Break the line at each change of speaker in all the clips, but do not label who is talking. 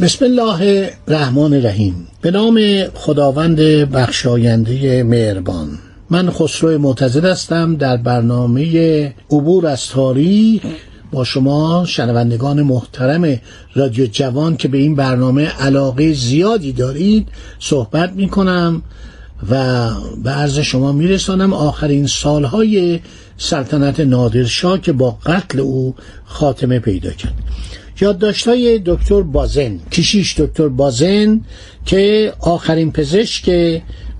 بسم الله الرحمن الرحیم. به نام خداوند بخشاینده مهربان. من خسرو معتزد هستم. در برنامه عبور از تاریخ با شما شنوندگان محترم رادیو جوان که به این برنامه علاقه زیادی دارید صحبت می کنم و به عرض شما میرسانم آخرین سالهای سلطنت نادرشاه که با قتل او خاتمه پیدا کرد. یادداشت‌های دکتر بازن کشیش دکتر بازن که آخرین پزشک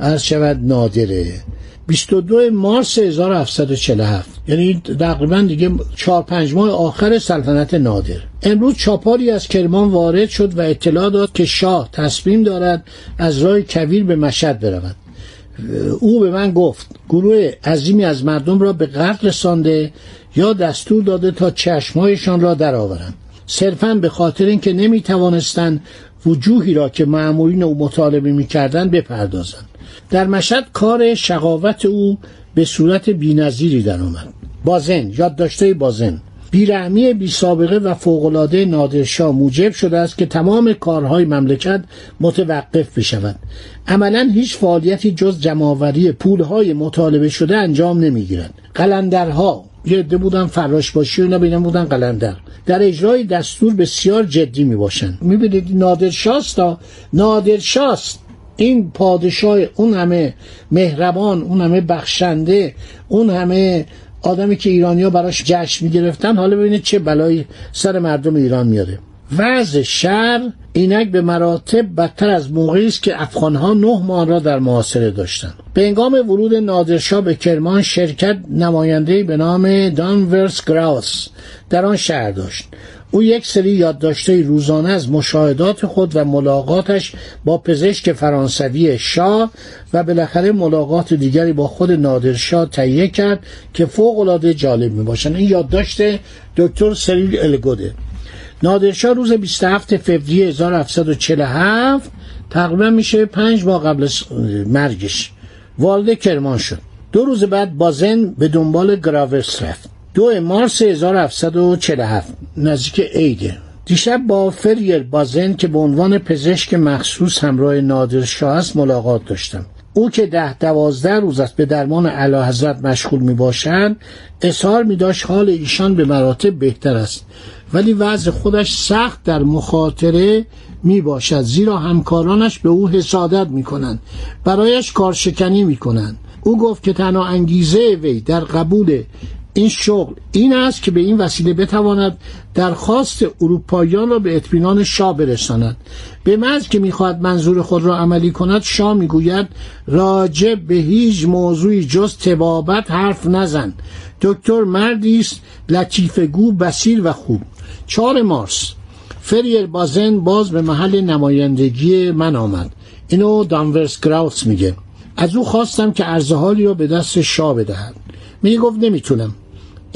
عرض شود نادره. 22 مارس 1747 یعنی تقریبا دیگه 4 5 ماه آخر سلطنت نادر. امروز چاپاری از کرمان وارد شد و اطلاع داد که شاه تصمیم دارد از راه کویر به مشهد برود. او به من گفت گروه عظیمی از مردم را به قتل رسانده یا دستور داده تا چشمهایشان را درآورند. صرفا به خاطر اینکه نمی توانستند وجوهی را که معمولین او مطالبه می‌کردند بپردازند. در مشهد کار شقاوت او به صورت بینظیری در آمد بازن یادداشته بازن. بیرحمی بی سابقه و فوقالعاده نادرشاه موجب شده است که تمام کارهای مملکت متوقف بشود. عملا هیچ فعالیتی جز جمعآوری پولهای مطالبه شده انجام نمی‌گیرد. قلندرها یه عده بودن فراش باشی و اینا بینم بودن قلندر در اجرای دستور بسیار جدی می باشن می‌بینید نادرشاست نادرشاست. این پادشاه اون همه مهربان اون همه بخشنده اون همه آدمی که ایرانیا براش جشن می‌گرفتن حالا ببینید چه بلایی سر مردم ایران میاره. وضع شهر اینک به مراتب بدتر از موقعی است که افغانها نه ماه را در محاصره داشتند. به انگام ورود نادرشاه به کرمان شرکت نماینده به نام دانورس گراوس در آن شهر داشت. او یک سری یادداشته روزانه از مشاهدات خود و ملاقاتش با پزشک فرانسوی شاه و بالاخره ملاقات دیگری با خود نادرشاه تهیه کرد که فوق العاده جالب می باشن این یادداشت دکتر سریل الگوده. نادرشاه روز 27 فوریه 1747 تقریبا میشه پنج ماه قبل مرگش. والد کرمان شد. دو روز بعد بازن به دنبال گراورس رفت. دو مارس 1747 نزدیک عیده دیشب با فریر بازن که به عنوان پزشک مخصوص همراه نادرشاه است ملاقات داشتم. او که ده دوازده روز است به درمان علا حضرت مشغول می باشند اظهار می داشت حال ایشان به مراتب بهتر است. ولی وضع خودش سخت در مخاطره می باشد زیرا همکارانش به او حسادت می کنند برایش کارشکنی می کنند او گفت که تنها انگیزه وی در قبول این شغل این است که به این وسیله بتواند درخواست اروپاییان را به اطمینان شاه برساند. به محض که می‌خواهد منظور خود را عملی کند شاه می‌گوید راجع به هیچ موضوعی جز تبابت حرف نزن. دکتر مردی است لطیفگو بسیر و خوب. چهار مارس فریر بازن باز به محل نمایندگی من آمد. اینو دانورس گراوس میگه. از او خواستم که ارزحالی را به دست شاه بدهد. میگه گفت نمی‌تونم.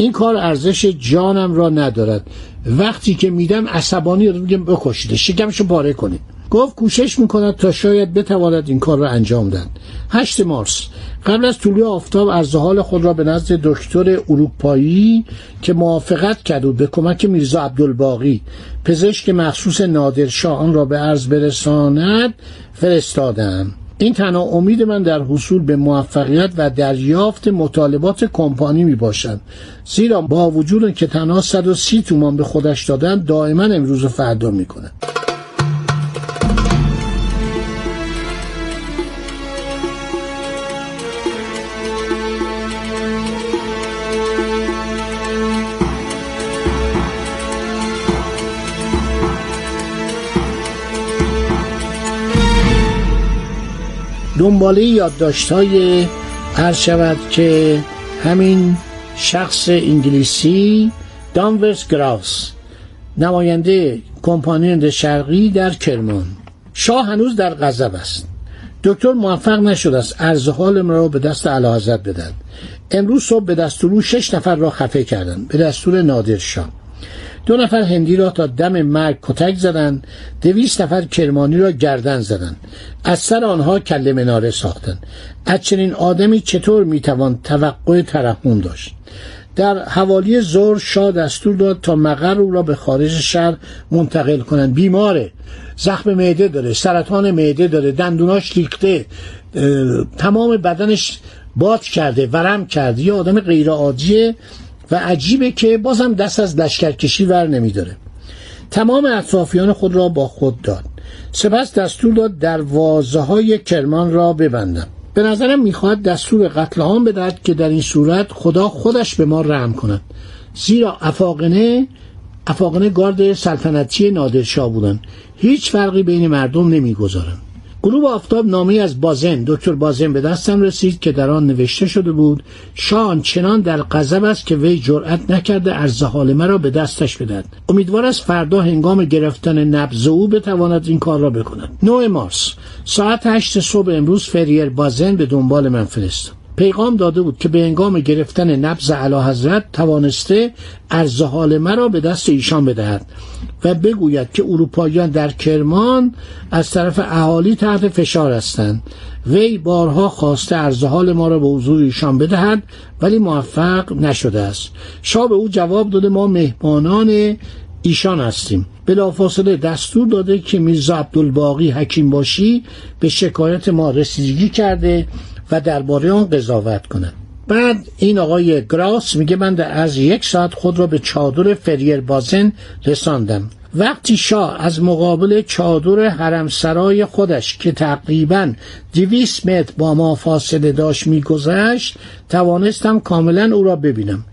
این کار ارزش جانم را ندارد. وقتی که میدم عصبانی رو میگم بکشیده شکمشو پاره کنید گفت کوشش می‌کند تا شاید بتواند این کار را انجام دهد. هشت مارس. قبل از طلوع آفتاب از حال خود را به نزد دکتر اروپایی که موافقت کرد و به کمک میرزا عبدالباقی پزشک مخصوص نادرشاه آن را به عرض برساند فرستادم. این تنها امید من در حصول به موفقیت و دریافت مطالبات کمپانی می باشد زیرا با وجود که تنها 130 تومان به خودش دادن دائما امروز فردا می کند دنباله یادداشت های هر شود که همین شخص انگلیسی دانورس گراوس نماینده کمپانی شرقی در کرمان. شاه هنوز در غضب است. دکتر موفق نشد است عرض حال را به دست اعلیحضرت بدن امروز صبح به دستور شش نفر را خفه کردند. به دستور نادر شاه. دو نفر هندی را تا دم مرگ کتک زدند دویست نفر کرمانی را گردن زدند. از سر آنها کله مناره ساختند. از چنین آدمی چطور می‌توان توقع ترحم داشت؟ در حوالی زور شاه دستور داد تا مقر او را به خارج شهر منتقل کنند. بیماره. زخم معده داره سرطان معده داره دندوناش ریخته تمام بدنش باد کرده ورم کرده. یه آدم غیر عادیه و عجیبه که بازم دست از لشکرکشی ور نمیداره. تمام اطرافیان خود را با خود داد. سپس دستور داد دروازه های کرمان را ببندم. به نظرم می‌خواهد دستور قتل عام بدهد که در این صورت خدا خودش به ما رحم کند. زیرا افاقنه افاقنه گارد سلطنتی نادرشاه بودند. هیچ فرقی بین مردم نمی‌گذارند. غروب آفتاب نامه از بازن دکتر بازن به دستم رسید که در آن نوشته شده بود شان چنان در غضب است که وی جرأت نکرده ارز حال مرا به دستش بدهد. امیدوار است فردا هنگام گرفتن نبض او بتواند این کار را بکند. 9 مارس ساعت هشت صبح امروز فریر بازن به دنبال من فرست پیغام داده بود که به انگام گرفتن نبز علا حضرت توانسته ارز حال مرا به دست ایشان بدهد. و بگوید که اروپاییان در کرمان از طرف اهالی تحت فشار هستند. وی بارها خواسته ارز حال ما را به حضور ایشان بدهد ولی موفق نشده است. شاه به او جواب داده ما مهمانان ایشان هستیم. بلافاصله دستور داده که میرزا عبدالباقی حکیم باشی به شکایت ما رسیدگی کرده و درباره آن قضاوت کنند بعد این آقای گراس میگه من از یک ساعت خود را به چادر فریر بازن رساندم. وقتی شاه از مقابل چادر حرمسرای خودش که تقریبا دویست متر با ما فاصله داشت میگذشت توانستم کاملا او را ببینم.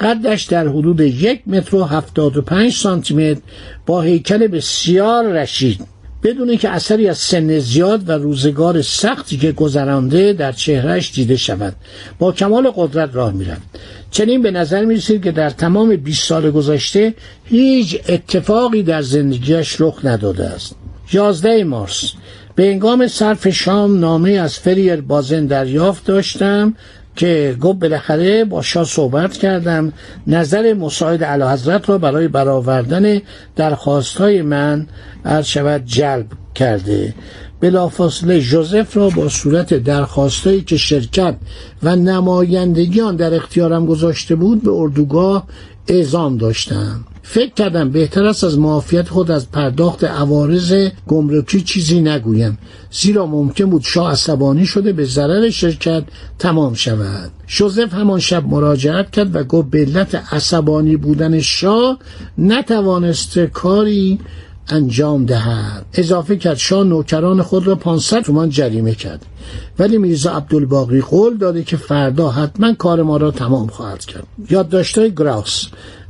قدش در حدود یک متر و هفتاد و پنج سانتیمتر با هیکل بسیار رشید. بدون که اثری از سن زیاد و روزگار سختی که گذرانده در چهرهش دیده شود با کمال قدرت راه می‌رفت چنین به نظر می‌رسید که در تمام 20 سال گذشته هیچ اتفاقی در زندگیش رخ نداده است. 11 مارس به انگام صرف شام نامه از فریر بازن دریافت داشتم که گفت بالاخره با شاه صحبت کردم. نظر مساعد علی حضرت را برای برآوردن درخواستهای من عرض شود جلب کرده. بلافاصله جوزف را با صورت درخواستهایی که شرکت و نمایندگیان در اختیارم گذاشته بود به اردوگاه اعزام داشتم. فکر کردم بهتر است از معافیت خود از پرداخت عوارض گمرکی چیزی نگویم. زیرا ممکن بود شاه عصبانی شده به ضرر شرکت تمام شود. شوزف همان شب مراجعت کرد و گفت به علت عصبانی بودن شاه نتوانسته کاری انجام دهد. اضافه کرد شاه نوکران خود را 500 تومان جریمه کرد. ولی میرزا عبدالباقی قول داده که فردا حتما کار ما را تمام خواهد کرد. یادداشت‌های گراس.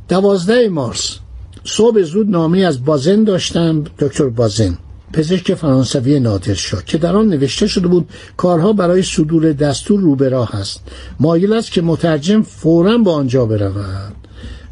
دوازده مارس. صبح زود نامه از بازن داشتم دکتر بازن. پزشک فرانسوی نادر شاه که در آن نوشته شده بود کارها برای صدور دستور رو به راه است. مایل است که مترجم فورا با آنجا برود.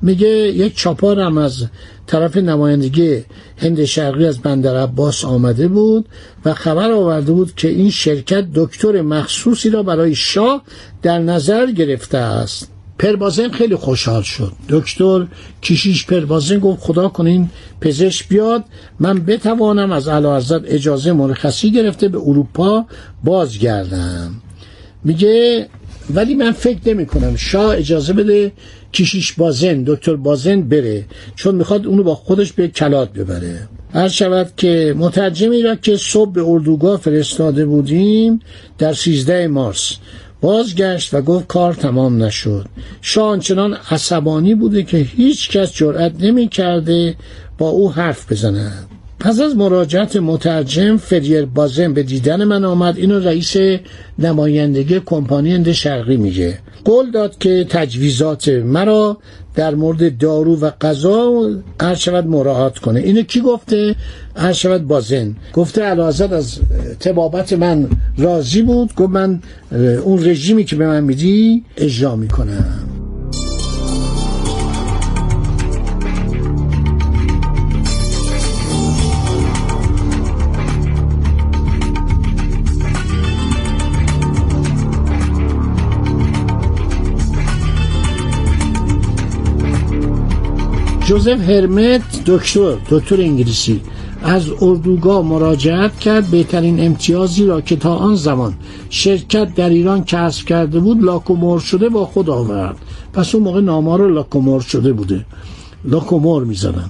میگه یک چاپار هم از طرف نمایندگی هند شرقی از بندر عباس آمده بود و خبر آورده بود که این شرکت دکتر مخصوصی را برای شاه در نظر گرفته است. پربازن خیلی خوشحال شد. دکتر کشیش پربازن گفت خدا کنین پزشک بیاد من بتوانم از علا اجازه مرخصی گرفته به اروپا بازگردم. میگه ولی من فکر نمی کنم شاه اجازه بده کشیش بازن دکتر بازن بره چون می‌خواد اونو با خودش به کلات ببره. هر شود که مترجمی را که صبح به اردوگاه فرستاده بودیم در 13 مارس بازگشت و گفت کار تمام نشد. شاه آنچنان عصبانی بوده که هیچ کس جرأت نمی کرده با او حرف بزند. پس از مراجعت مترجم فریر بازم به دیدن من آمد. اینو رئیس نمایندگی کمپانی هند شرقی میگه. قول داد که تجویزات مرا در مورد دارو و غذا هر شود مراعات کنه. اینو کی گفته؟ هر شود بازن. گفته علازت از تبابت من راضی بود. گفت من اون رژیمی که به من میدی اجرا می‌کنم. جوزف هرمت دکتر دکتر انگلیسی. از اردوگاه مراجعت کرد بهترین امتیازی را که تا آن زمان شرکت در ایران کسب کرده بود لاکومور شده با خود آورد. پس اون موقع نامه رو لاکومور شده بوده. لاکومور می‌زدن.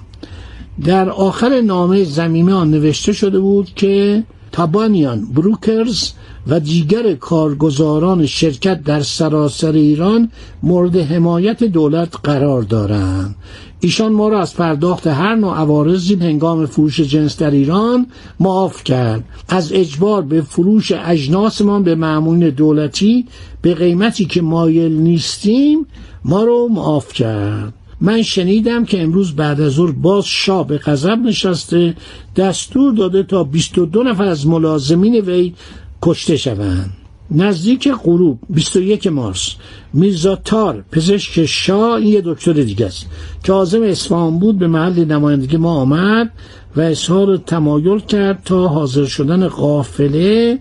در آخر نامه زمینه آن نوشته شده بود که تابانیان بروکرز و دیگر کارگزاران شرکت در سراسر ایران مورد حمایت دولت قرار دارند. ایشان ما را از پرداخت هر نوع عوارضی هنگام فروش جنس در ایران معاف کرد. از اجبار به فروش اجناسمان به معمولین دولتی به قیمتی که مایل نیستیم ما رو معاف کرد. من شنیدم که امروز بعد از ظهر باز شاه به غضب نشسته دستور داده تا 22 نفر از ملازمین وی کشته شوند. نزدیک غروب 21 مارس. میرزا تار پزشک شاه این یه دکتر دیگه است. که عازم اصفهان بود به محل نمایندگی ما آمد و اظهار تمایل کرد تا حاضر شدن قافله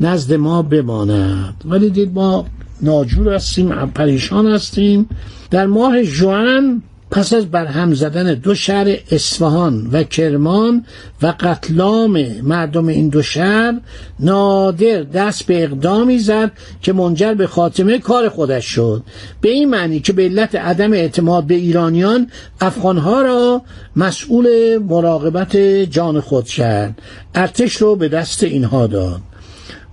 نزد ما بماند. ولی دید ما ناجور هستیم پریشان هستیم. در ماه جوان پس از برهم زدن دو شهر اصفهان و کرمان و قتلام مردم این دو شهر نادر دست به اقدامی زد که منجر به خاتمه کار خودش شد. به این معنی که به علت عدم اعتماد به ایرانیان افغانها را مسئول مراقبت جان خود کرد. ارتش رو به دست اینها داد.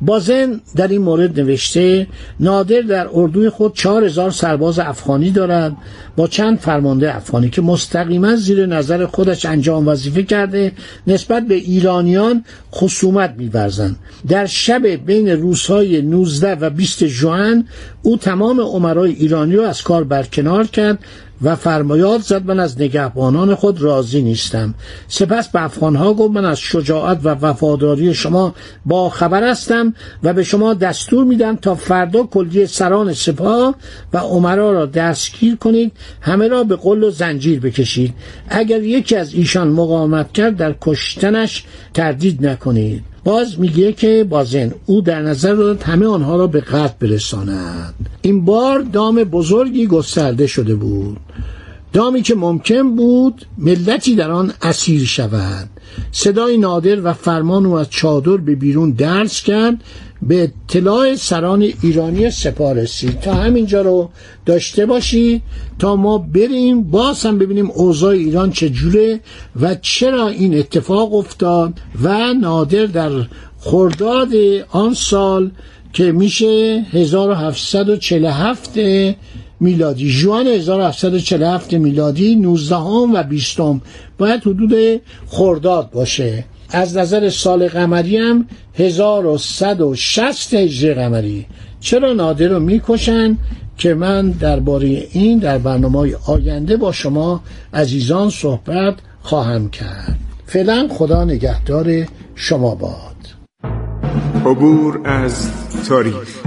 بازن در این مورد نوشته نادر در اردوی خود چهار هزار سرباز افغانی دارد با چند فرمانده افغانی که مستقیما زیر نظر خودش انجام وظیفه کرده نسبت به ایرانیان خصومت میورزند. در شب بین روزهای 19 و 20 ژوئن او تمام عمرای ایرانی را از کار برکنار کرد و فرمایات زد من از نگهبانان خود راضی نیستم. سپس به افغانها گفت من از شجاعت و وفاداری شما با خبر هستم و به شما دستور میدم تا فردا کلیه سران سپاه و عمرا را دستگیر کنید همه را به قل و زنجیر بکشید. اگر یکی از ایشان مقاومت کرد در کشتنش تردید نکنید. باز میگه که بازن او در نظر دارد همه آنها را به قتل برساند. این بار دام بزرگی گسترده شده بود. دامی که ممکن بود ملتی در آن اسیر شود. صدای نادر و فرمان او از چادر به بیرون درس کرد به اطلاع سران ایرانی سپارسی تا همینجا رو داشته باشی تا ما بریم باز هم ببینیم اوضاع ایران چجوره و چرا این اتفاق افتاد و نادر در خرداد آن سال که میشه 1747 میلادی. جوان 1747 میلادی 19 و 20 باید حدود خرداد باشه. از نظر سال قمری هم 1160 هجری قمری. چرا نادر رو می‌کشن؟ که من درباره این در برنامه آینده با شما عزیزان صحبت خواهم کرد. فعلا خدا نگهدار شما باد.
عبور از تاریخ.